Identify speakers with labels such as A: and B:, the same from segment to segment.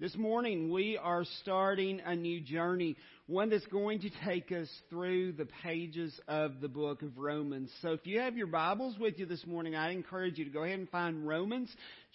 A: This morning we are starting a new journey, one that's going to take us through the pages of the book of Romans. So if you have your Bibles with you this morning, I encourage you to go ahead and find Romans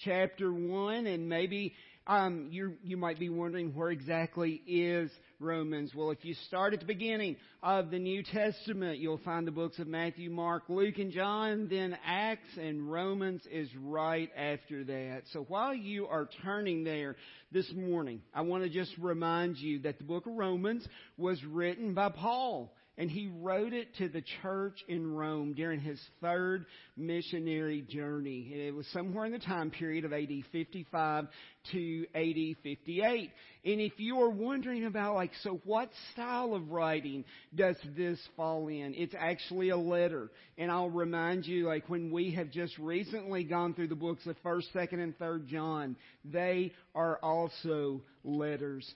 A: chapter 1 and maybe um, you you might be wondering where exactly is Romans. Well, if you start at the beginning of the New Testament, you'll find the books of Matthew, Mark, Luke, and John. Then Acts and Romans is right after that. So while you are turning there this morning, I want to just remind you that the book of Romans was written by Paul and he wrote it to the church in Rome during his third missionary journey. It was somewhere in the time period of AD 55 to AD 58. And if you are wondering about, like, so what style of writing does this fall in? It's actually a letter. And I'll remind you, like, when we have just recently gone through the books of 1st, 2nd, and 3rd John, they are also letters.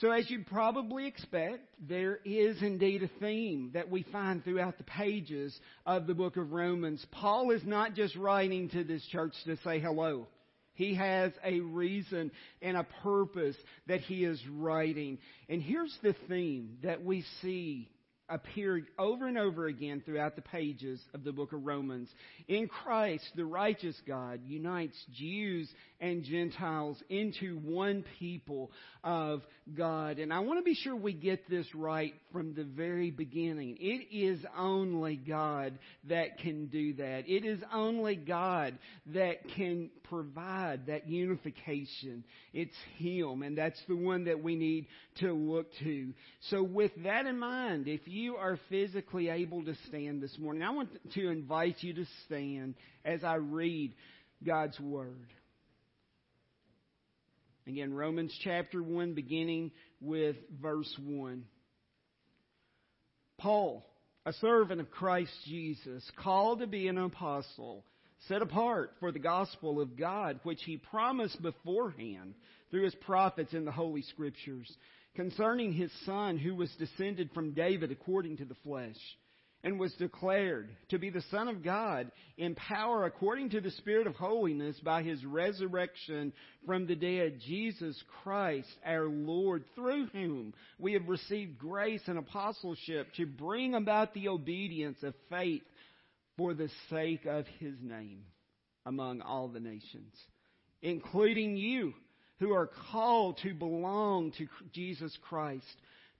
A: So as you'd probably expect, there is indeed a theme that we find throughout the pages of the book of Romans. Paul is not just writing to this church to say hello. He has a reason and a purpose that he is writing. And here's the theme that we see appeared over and over again throughout the pages of the book of Romans. In Christ, the righteous God unites Jews and Gentiles into one people of God. And I want to be sure we get this right from the very beginning. It is only God that can do that. It is only God that can provide that unification. It's Him, and that's the one that we need to look to. So with that in mind, if you are physically able to stand this morning, I want to invite you to stand as I read God's Word. Again, Romans chapter 1, beginning with verse 1. Paul, a servant of Christ Jesus, called to be an apostle, set apart for the gospel of God, which he promised beforehand through his prophets in the Holy Scriptures concerning his son who was descended from David according to the flesh, and was declared to be the Son of God in power according to the Spirit of holiness by his resurrection from the dead, Jesus Christ our Lord, through whom we have received grace and apostleship to bring about the obedience of faith for the sake of his name among all the nations, including you who are called to belong to Jesus Christ.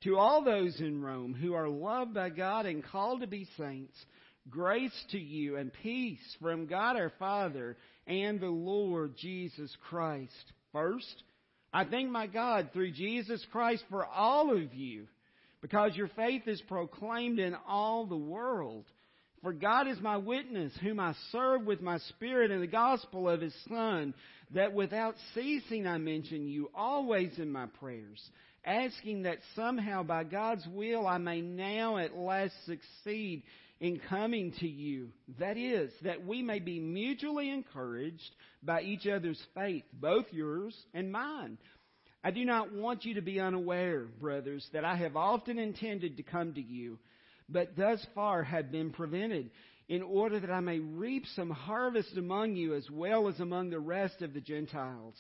A: To all those in Rome who are loved by God and called to be saints, grace to you and peace from God our Father and the Lord Jesus Christ. First, I thank my God through Jesus Christ for all of you, because your faith is proclaimed in all the world. For God is my witness, whom I serve with my spirit in the gospel of his Son, that without ceasing I mention you always in my prayers, asking that somehow by God's will I may now at last succeed in coming to you. That is, that we may be mutually encouraged by each other's faith, both yours and mine. I do not want you to be unaware, brothers, that I have often intended to come to you but thus far have been prevented, in order that I may reap some harvest among you as well as among the rest of the Gentiles.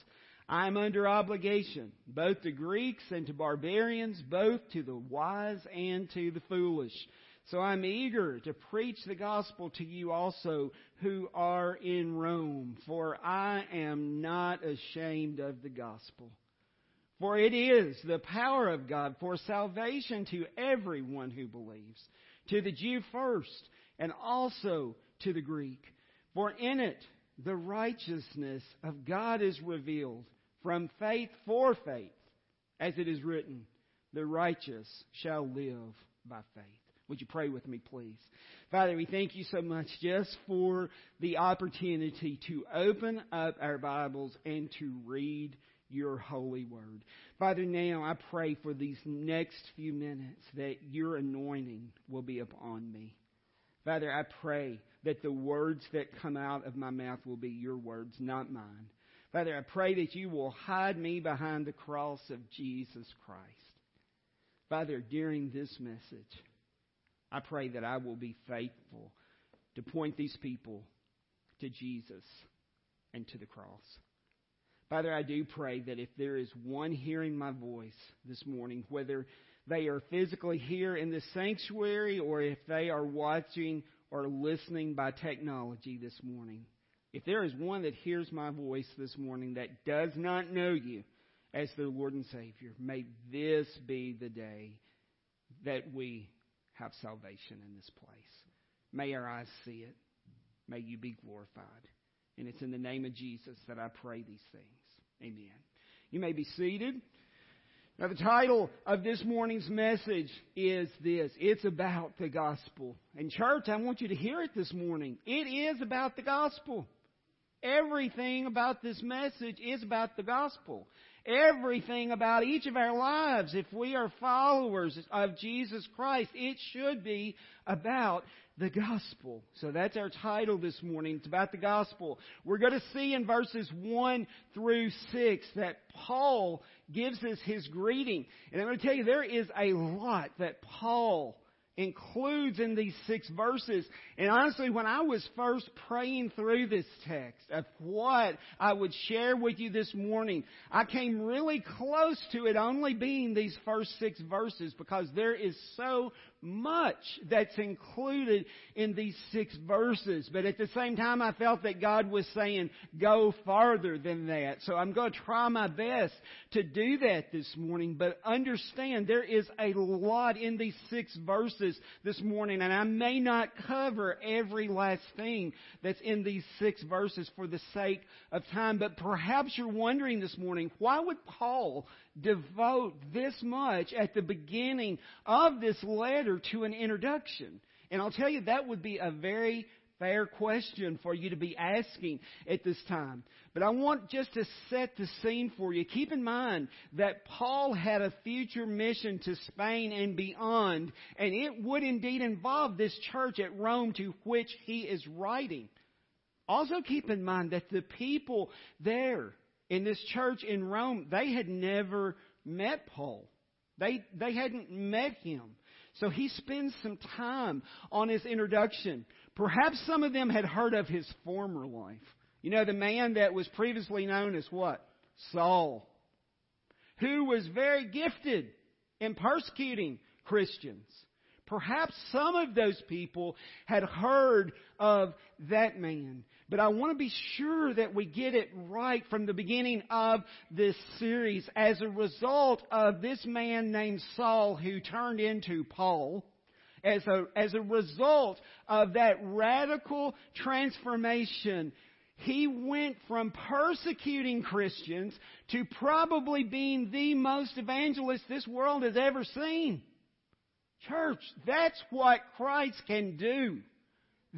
A: I am under obligation, both to Greeks and to barbarians, both to the wise and to the foolish. So I'm eager to preach the gospel to you also who are in Rome, for I am not ashamed of the gospel. For it is the power of God for salvation to everyone who believes, to the Jew first, and also to the Greek. For in it the righteousness of God is revealed from faith for faith, as it is written, the righteous shall live by faith. Would you pray with me, please? Father, we thank you so much just for the opportunity to open up our Bibles and to read your holy word. Father, now I pray for these next few minutes that your anointing will be upon me. Father, I pray that the words that come out of my mouth will be your words, not mine. Father, I pray that you will hide me behind the cross of Jesus Christ. Father, during this message, I pray that I will be faithful to point these people to Jesus and to the cross. Father, I do pray that if there is one hearing my voice this morning, whether they are physically here in this sanctuary or if they are watching or listening by technology this morning, if there is one that hears my voice this morning that does not know you as their Lord and Savior, may this be the day that we have salvation in this place. May our eyes see it. May you be glorified. And it's in the name of Jesus that I pray these things. Amen. You may be seated. Now, the title of this morning's message is this It's about the gospel. And, church, I want you to hear it this morning. It is about the gospel. Everything about this message is about the gospel. Everything about each of our lives, if we are followers of Jesus Christ, it should be about the gospel. So that's our title this morning. It's about the gospel. We're going to see in verses 1 through 6 that Paul gives us his greeting. And I'm going to tell you, there is a lot that Paul includes in these six verses. And honestly, when I was first praying through this text of what I would share with you this morning, I came really close to it only being these first six verses because there is so much that's included in these six verses. But at the same time, I felt that God was saying, go farther than that. So I'm going to try my best to do that this morning. But understand, there is a lot in these six verses this morning, and I may not cover every last thing that's in these six verses for the sake of time. But perhaps you're wondering this morning, why would Paul devote this much at the beginning of this letter to an introduction? And I'll tell you, that would be a very fair question for you to be asking at this time. But I want just to set the scene for you. Keep in mind that Paul had a future mission to Spain and beyond, and it would indeed involve this church at Rome to which he is writing. Also keep in mind that the people there in this church in Rome, they had never met Paul. They, they hadn't met him. So he spends some time on his introduction. Perhaps some of them had heard of his former life. You know, the man that was previously known as what? Saul. Who was very gifted in persecuting Christians. Perhaps some of those people had heard of that man. But I want to be sure that we get it right from the beginning of this series. As a result of this man named Saul who turned into Paul, as a, as a result of that radical transformation, he went from persecuting Christians to probably being the most evangelist this world has ever seen. Church, that's what Christ can do.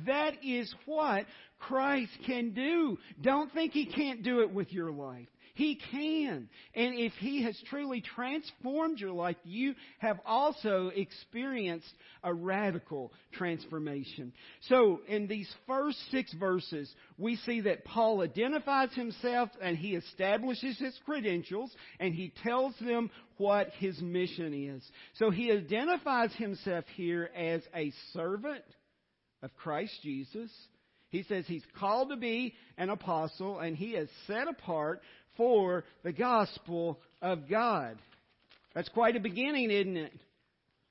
A: That is what Christ can do. Don't think He can't do it with your life. He can. And if He has truly transformed your life, you have also experienced a radical transformation. So, in these first six verses, we see that Paul identifies himself and he establishes his credentials and he tells them what his mission is. So, he identifies himself here as a servant of Christ Jesus. He says he's called to be an apostle and he is set apart for the gospel of God. That's quite a beginning, isn't it?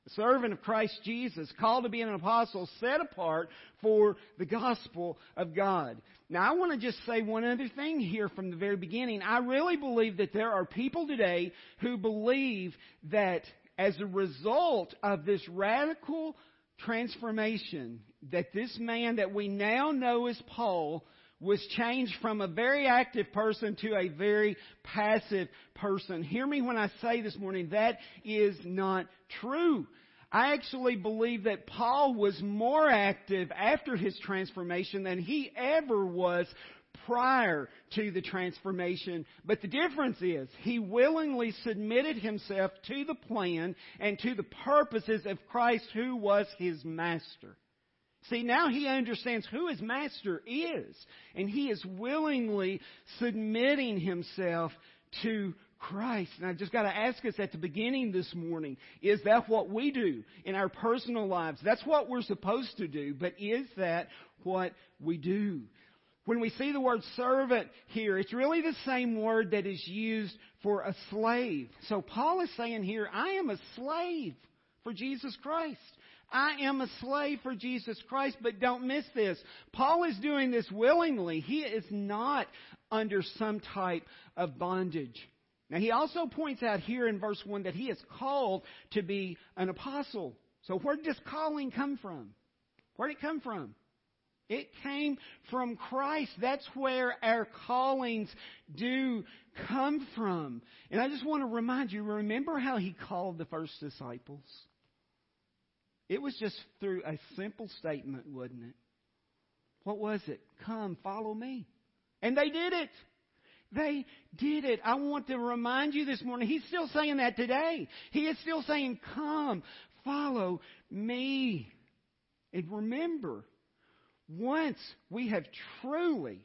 A: A servant of Christ Jesus, called to be an apostle, set apart for the gospel of God. Now, I want to just say one other thing here from the very beginning. I really believe that there are people today who believe that as a result of this radical transformation that this man that we now know as Paul was changed from a very active person to a very passive person. Hear me when I say this morning, that is not true. I actually believe that Paul was more active after his transformation than he ever was prior to the transformation. But the difference is he willingly submitted himself to the plan and to the purposes of Christ who was his master. See, now he understands who his master is, and he is willingly submitting himself to Christ. And I've just got to ask us at the beginning this morning, is that what we do in our personal lives? That's what we're supposed to do, but is that what we do? When we see the word servant here, it's really the same word that is used for a slave. So Paul is saying here, I am a slave for Jesus Christ. I am a slave for Jesus Christ, but don't miss this. Paul is doing this willingly. He is not under some type of bondage. Now, he also points out here in verse 1 that he is called to be an apostle. So, where did this calling come from? Where did it come from? It came from Christ. That's where our callings do come from. And I just want to remind you remember how he called the first disciples? It was just through a simple statement, wasn't it? What was it? Come, follow me. And they did it. They did it. I want to remind you this morning, he's still saying that today. He is still saying, Come, follow me. And remember, once we have truly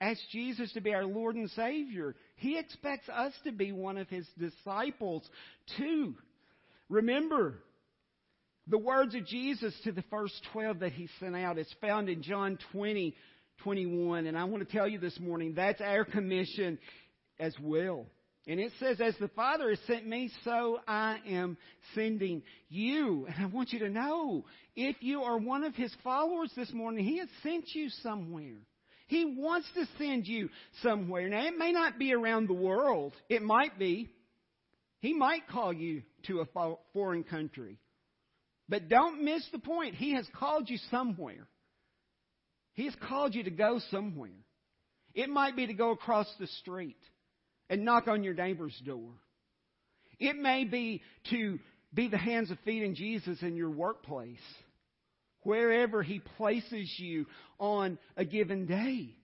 A: asked Jesus to be our Lord and Savior, He expects us to be one of His disciples too. Remember, the words of Jesus to the first 12 that He sent out is found in John 20, 21. And I want to tell you this morning, that's our commission as well. And it says, As the Father has sent me, so I am sending you. And I want you to know, if you are one of His followers this morning, He has sent you somewhere. He wants to send you somewhere. Now, it may not be around the world. It might be. He might call you to a foreign country. But don't miss the point. He has called you somewhere. He has called you to go somewhere. It might be to go across the street and knock on your neighbor's door. It may be to be the hands and feet in Jesus in your workplace, wherever He places you on a given day.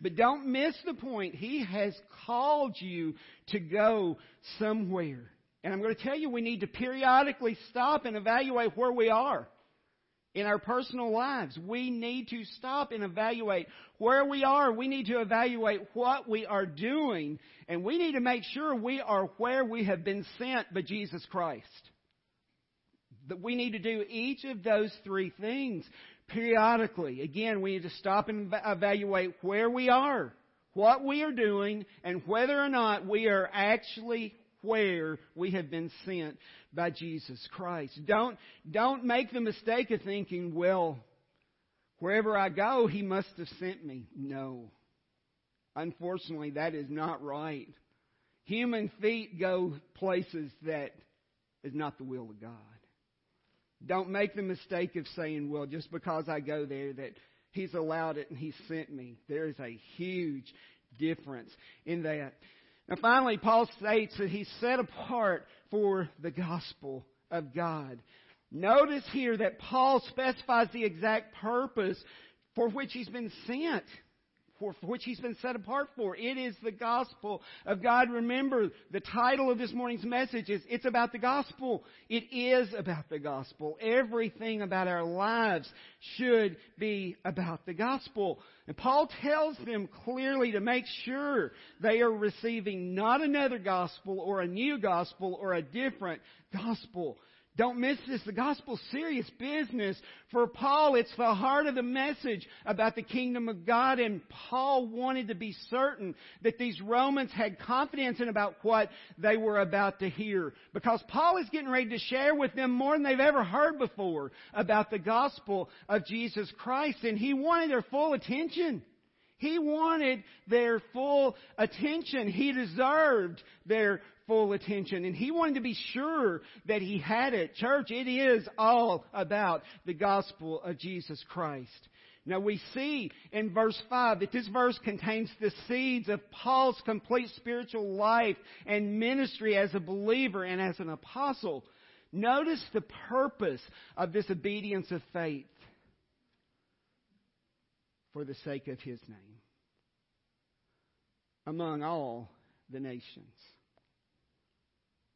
A: But don't miss the point. He has called you to go somewhere. And I'm going to tell you, we need to periodically stop and evaluate where we are in our personal lives. We need to stop and evaluate where we are. We need to evaluate what we are doing. And we need to make sure we are where we have been sent by Jesus Christ. That we need to do each of those three things periodically. Again, we need to stop and evaluate where we are, what we are doing, and whether or not we are actually where we have been sent by Jesus Christ. Don't, don't make the mistake of thinking, well, wherever I go, He must have sent me. No. Unfortunately, that is not right. Human feet go places that is not the will of God. Don't make the mistake of saying, well, just because I go there, that He's allowed it and He sent me. There is a huge difference in that. Now, finally, Paul states that he's set apart for the gospel of God. Notice here that Paul specifies the exact purpose for which he's been sent for, for which he's been set apart for. It is the gospel of God. Remember, the title of this morning's message is It's About the Gospel. It is about the gospel. Everything about our lives should be about the gospel. And Paul tells them clearly to make sure they are receiving not another gospel or a new gospel or a different gospel. Don't miss this. The gospel's serious business. For Paul, it's the heart of the message about the kingdom of God. And Paul wanted to be certain that these Romans had confidence in about what they were about to hear. Because Paul is getting ready to share with them more than they've ever heard before about the gospel of Jesus Christ. And he wanted their full attention. He wanted their full attention. He deserved their full attention. And he wanted to be sure that he had it. Church, it is all about the gospel of Jesus Christ. Now we see in verse 5 that this verse contains the seeds of Paul's complete spiritual life and ministry as a believer and as an apostle. Notice the purpose of this obedience of faith for the sake of his name among all the nations.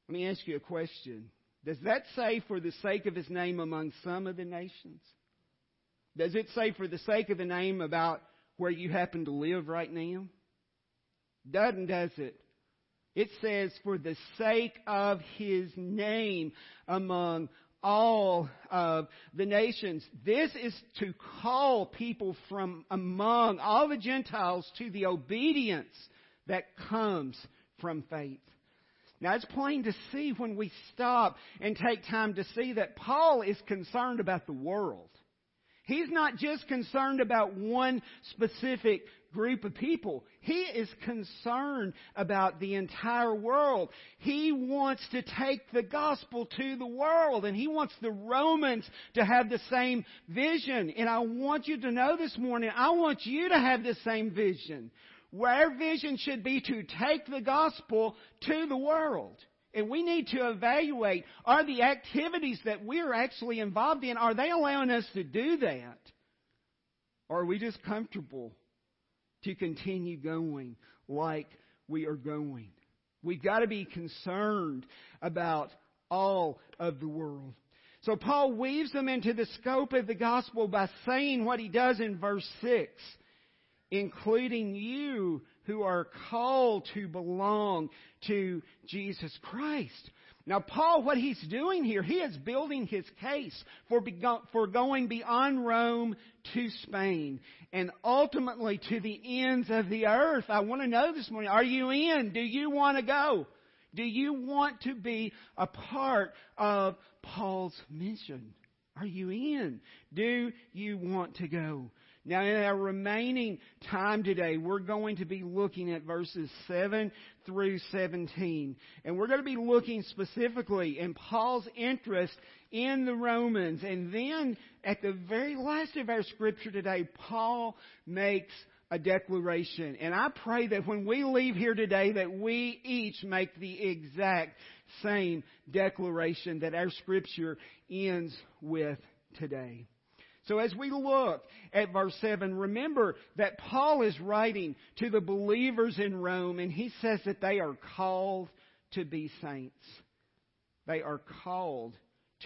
A: Let me ask you a question. Does that say for the sake of his name among some of the nations? Does it say for the sake of the name about where you happen to live right now? Doesn't, does it? It says for the sake of his name among all of the nations. This is to call people from among all the Gentiles to the obedience that comes from faith. Now it's plain to see when we stop and take time to see that Paul is concerned about the world. He's not just concerned about one specific group of people. He is concerned about the entire world. He wants to take the gospel to the world and he wants the Romans to have the same vision. And I want you to know this morning, I want you to have the same vision. Where our vision should be to take the gospel to the world. And we need to evaluate, are the activities that we're actually involved in, are they allowing us to do that? Or are we just comfortable to continue going like we are going? We've got to be concerned about all of the world. So Paul weaves them into the scope of the gospel by saying what he does in verse 6, including you who are called to belong to Jesus Christ. Now, Paul, what he's doing here, he is building his case for, for going beyond Rome to Spain and ultimately to the ends of the earth. I want to know this morning, are you in? Do you want to go? Do you want to be a part of Paul's mission? Are you in? Do you want to go? Now, in our remaining time today, we're going to be looking at verses 7 through 17. And we're going to be looking specifically in Paul's interest in the Romans. And then, at the very last of our scripture today, Paul makes a declaration. And I pray that when we leave here today that we each make the exact same declaration that our scripture ends with today. So as we look at verse 7, remember that Paul is writing to the believers in Rome and he says that they are called to be saints. They are called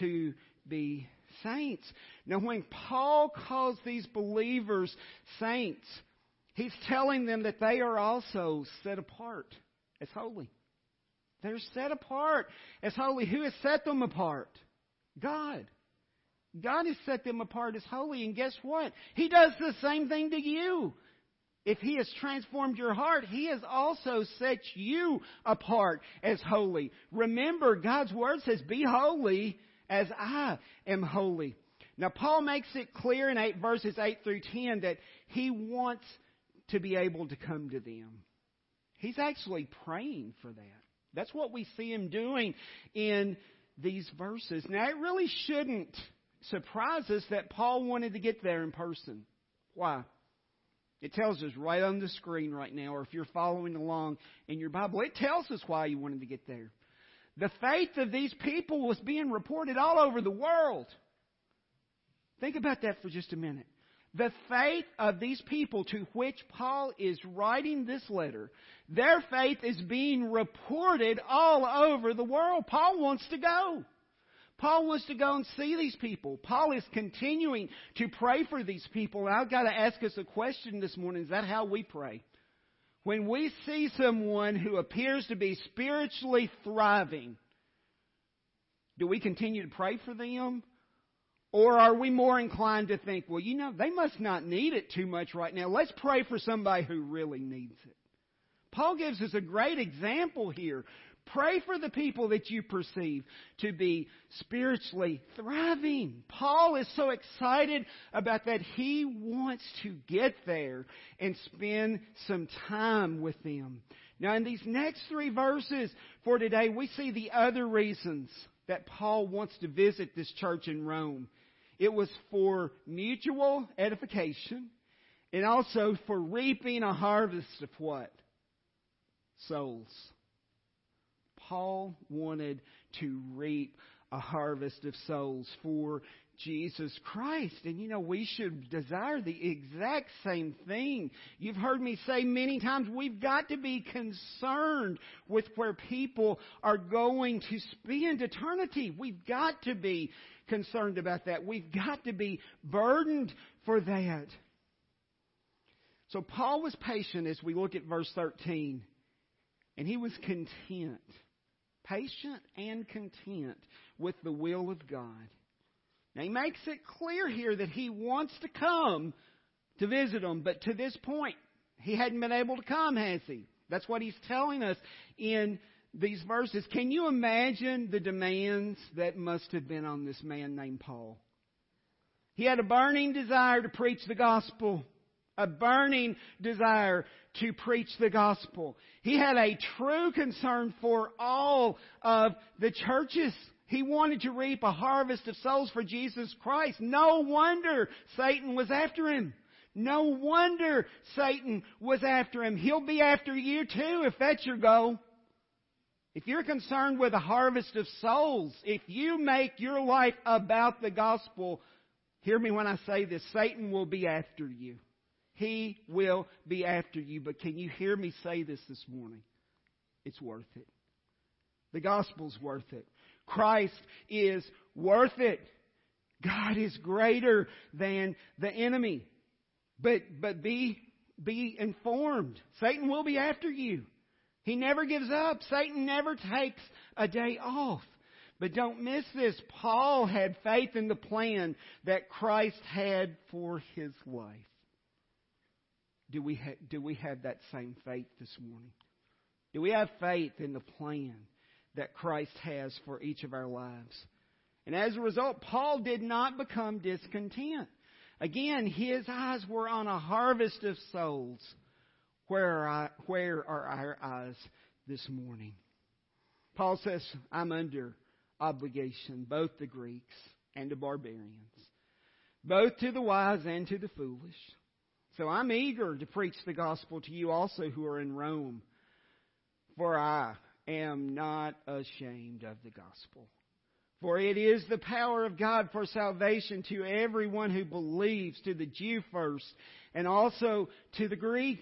A: to be saints. Now when Paul calls these believers saints, he's telling them that they are also set apart as holy. They're set apart as holy. Who has set them apart? God. God has set them apart as holy, and guess what? He does the same thing to you. If He has transformed your heart, He has also set you apart as holy. Remember, God's Word says, Be holy as I am holy. Now, Paul makes it clear in eight, verses 8 through 10 that he wants to be able to come to them. He's actually praying for that. That's what we see him doing in these verses. Now, it really shouldn't surprise us that Paul wanted to get there in person. Why? It tells us right on the screen right now, or if you're following along in your Bible, it tells us why he wanted to get there. The faith of these people was being reported all over the world. Think about that for just a minute. The faith of these people to which Paul is writing this letter, their faith is being reported all over the world. Paul wants to go. Paul wants to go and see these people. Paul is continuing to pray for these people. And I've got to ask us a question this morning. Is that how we pray? When we see someone who appears to be spiritually thriving, do we continue to pray for them? Or are we more inclined to think, well, you know, they must not need it too much right now. Let's pray for somebody who really needs it. Paul gives us a great example here Pray for the people that you perceive to be spiritually thriving. Paul is so excited about that. He wants to get there and spend some time with them. Now, in these next three verses for today, we see the other reasons that Paul wants to visit this church in Rome. It was for mutual edification and also for reaping a harvest of what? Souls. Paul wanted to reap a harvest of souls for Jesus Christ. And you know, we should desire the exact same thing. You've heard me say many times, we've got to be concerned with where people are going to spend eternity. We've got to be concerned about that. We've got to be burdened for that. So Paul was patient as we look at verse 13, and he was content patient and content with the will of God. Now, he makes it clear here that he wants to come to visit them, but to this point, he hadn't been able to come, has he? That's what he's telling us in these verses. Can you imagine the demands that must have been on this man named Paul? He had a burning desire to preach the gospel. A burning desire to preach the gospel. He had a true concern for all of the churches. He wanted to reap a harvest of souls for Jesus Christ. No wonder Satan was after him. No wonder Satan was after him. He'll be after you too if that's your goal. If you're concerned with a harvest of souls, if you make your life about the gospel, hear me when I say this, Satan will be after you. He will be after you. But can you hear me say this this morning? It's worth it. The gospel's worth it. Christ is worth it. God is greater than the enemy. But, but be, be informed. Satan will be after you. He never gives up. Satan never takes a day off. But don't miss this. Paul had faith in the plan that Christ had for his life. Do we, ha- do we have that same faith this morning? Do we have faith in the plan that Christ has for each of our lives? And as a result, Paul did not become discontent. Again, his eyes were on a harvest of souls. Where are, where are our eyes this morning? Paul says, I'm under obligation, both to Greeks and to barbarians, both to the wise and to the foolish. So I'm eager to preach the gospel to you also who are in Rome, for I am not ashamed of the gospel. For it is the power of God for salvation to everyone who believes, to the Jew first, and also to the Greek.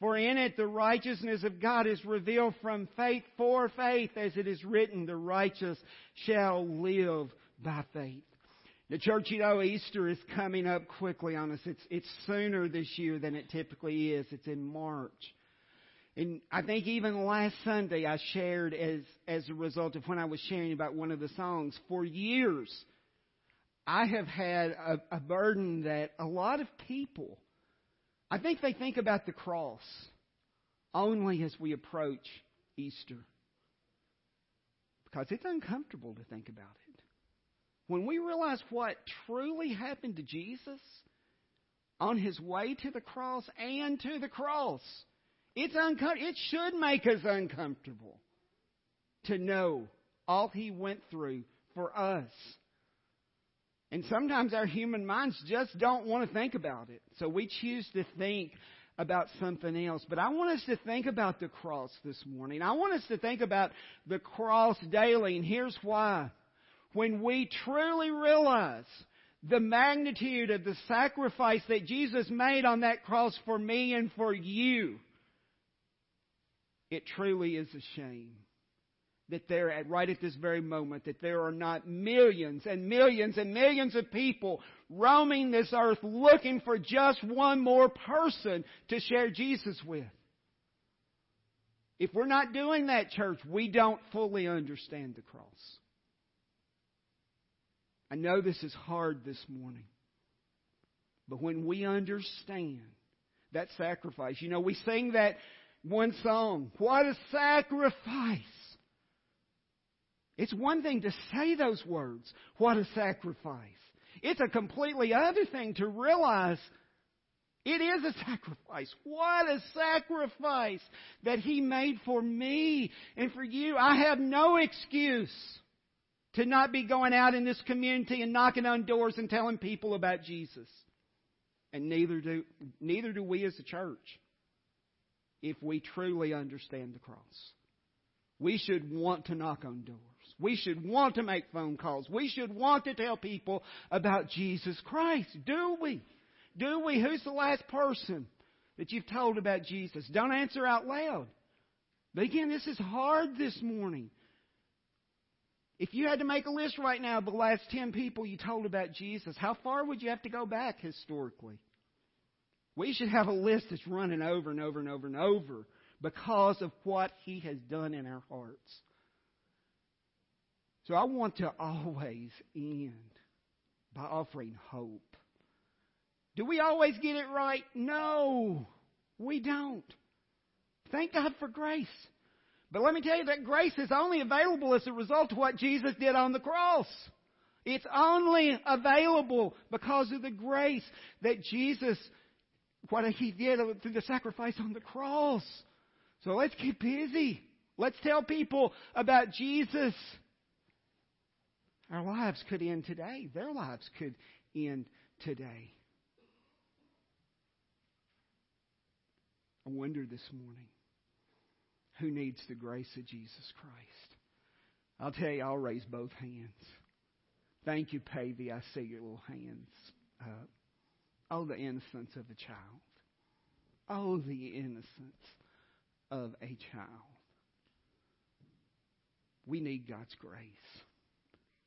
A: For in it the righteousness of God is revealed from faith for faith, as it is written, the righteous shall live by faith. The church, you know, Easter is coming up quickly on us. It's, it's sooner this year than it typically is. It's in March. And I think even last Sunday I shared as, as a result of when I was sharing about one of the songs, for years I have had a, a burden that a lot of people, I think they think about the cross only as we approach Easter. Because it's uncomfortable to think about it. When we realize what truly happened to Jesus on his way to the cross and to the cross, it's uncom- it should make us uncomfortable to know all he went through for us. And sometimes our human minds just don't want to think about it. So we choose to think about something else. But I want us to think about the cross this morning. I want us to think about the cross daily, and here's why. When we truly realize the magnitude of the sacrifice that Jesus made on that cross for me and for you, it truly is a shame that there, at, right at this very moment, that there are not millions and millions and millions of people roaming this earth looking for just one more person to share Jesus with. If we're not doing that, church, we don't fully understand the cross. I know this is hard this morning. But when we understand that sacrifice, you know, we sing that one song, What a Sacrifice! It's one thing to say those words, What a Sacrifice! It's a completely other thing to realize it is a sacrifice. What a sacrifice that He made for me and for you. I have no excuse to not be going out in this community and knocking on doors and telling people about Jesus. And neither do, neither do we as a church if we truly understand the cross. We should want to knock on doors. We should want to make phone calls. We should want to tell people about Jesus Christ. Do we? Do we? Who's the last person that you've told about Jesus? Don't answer out loud. But again, this is hard this morning. If you had to make a list right now of the last 10 people you told about Jesus, how far would you have to go back historically? We should have a list that's running over and over and over and over because of what He has done in our hearts. So I want to always end by offering hope. Do we always get it right? No, we don't. Thank God for grace. But let me tell you that grace is only available as a result of what Jesus did on the cross. It's only available because of the grace that Jesus, what He did through the sacrifice on the cross. So let's get busy. Let's tell people about Jesus. Our lives could end today. Their lives could end today. I wonder this morning who needs the grace of Jesus Christ. I'll tell you, I'll raise both hands. Thank you, Pavey. I see your little hands. Oh, the innocence of a child. Oh, the innocence of a child. We need God's grace.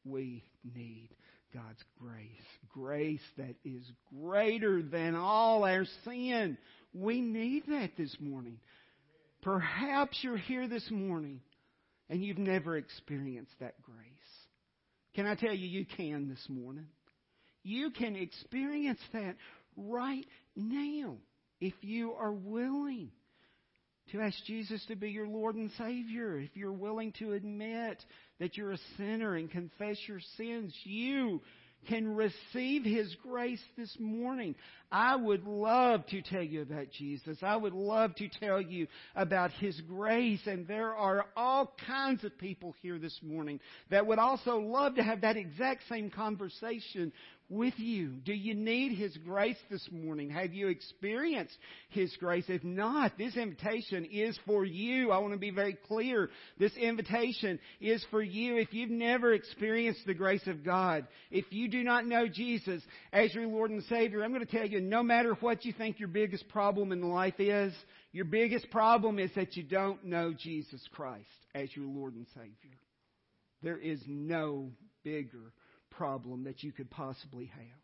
A: We need God's grace. Grace that is greater than all our sin. We need that this morning. Perhaps you're here this morning and you've never experienced that grace. Can I tell you, you can this morning? You can experience that right now if you are willing to ask Jesus to be your Lord and Savior, if you're willing to admit that you're a sinner and confess your sins, you can receive His grace this morning. I would love to tell you about Jesus. I would love to tell you about His grace. And there are all kinds of people here this morning that would also love to have that exact same conversation with you? Do you need His grace this morning? Have you experienced His grace? If not, this invitation is for you. I want to be very clear. This invitation is for you. If you've never experienced the grace of God, if you do not know Jesus as your Lord and Savior, I'm going to tell you, no matter what you think your biggest problem in life is, your biggest problem is that you don't know Jesus Christ as your Lord and Savior. There is no bigger problem that you could possibly have.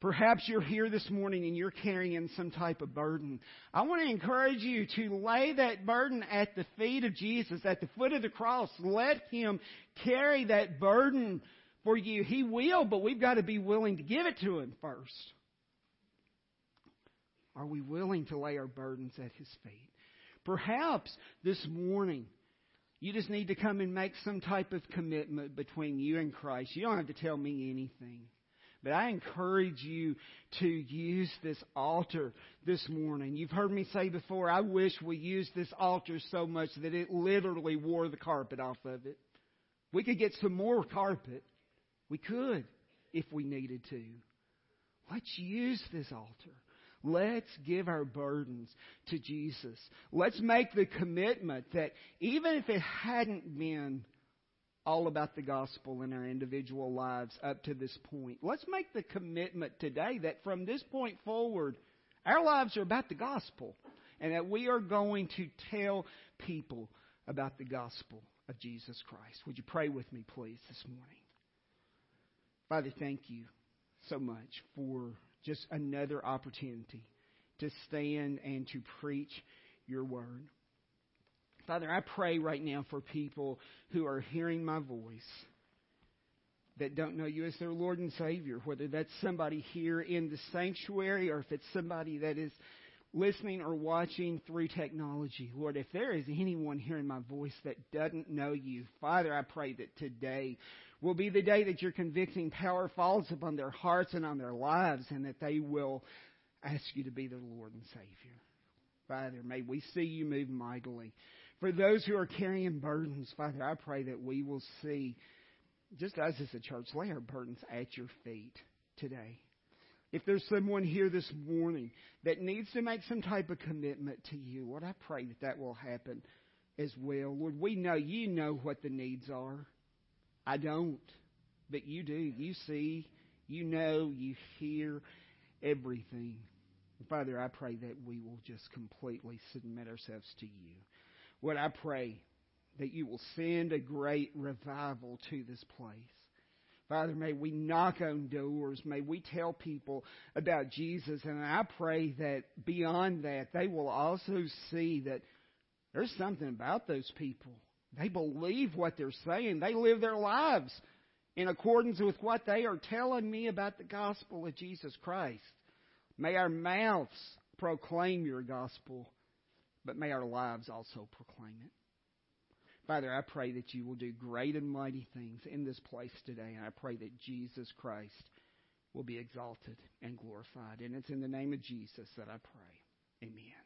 A: Perhaps you're here this morning and you're carrying some type of burden. I want to encourage you to lay that burden at the feet of Jesus, at the foot of the cross. Let Him carry that burden for you. He will, but we've got to be willing to give it to Him first. Are we willing to lay our burdens at His feet? Perhaps this morning you just need to come and make some type of commitment between you and Christ. You don't have to tell me anything. But I encourage you to use this altar this morning. You've heard me say before, I wish we used this altar so much that it literally wore the carpet off of it. We could get some more carpet. We could if we needed to. Let's use this altar. Let's give our burdens to Jesus. Let's make the commitment that even if it hadn't been all about the gospel in our individual lives up to this point, let's make the commitment today that from this point forward, our lives are about the gospel and that we are going to tell people about the gospel of Jesus Christ. Would you pray with me, please, this morning? Father, thank you so much for just another opportunity to stand and to preach your word. Father, I pray right now for people who are hearing my voice that don't know you as their Lord and Savior, whether that's somebody here in the sanctuary or if it's somebody that is listening or watching through technology. Lord, if there is anyone hearing my voice that doesn't know you, Father, I pray that today will be the day that your convicting power falls upon their hearts and on their lives, and that they will ask you to be their Lord and Savior. Father, may we see you move mightily. For those who are carrying burdens, Father, I pray that we will see, just us as a church, lay our burdens at your feet today. If there's someone here this morning that needs to make some type of commitment to you, Lord, I pray that that will happen as well. Lord, we know you know what the needs are. I don't. But you do. You see, you know, you hear everything. Father, I pray that we will just completely submit ourselves to you. What I pray that you will send a great revival to this place. Father, may we knock on doors. May we tell people about Jesus. And I pray that beyond that, they will also see that there's something about those people They believe what they're saying. They live their lives in accordance with what they are telling me about the gospel of Jesus Christ. May our mouths proclaim your gospel, but may our lives also proclaim it. Father, I pray that you will do great and mighty things in this place today, and I pray that Jesus Christ will be exalted and glorified. And it's in the name of Jesus that I pray. Amen.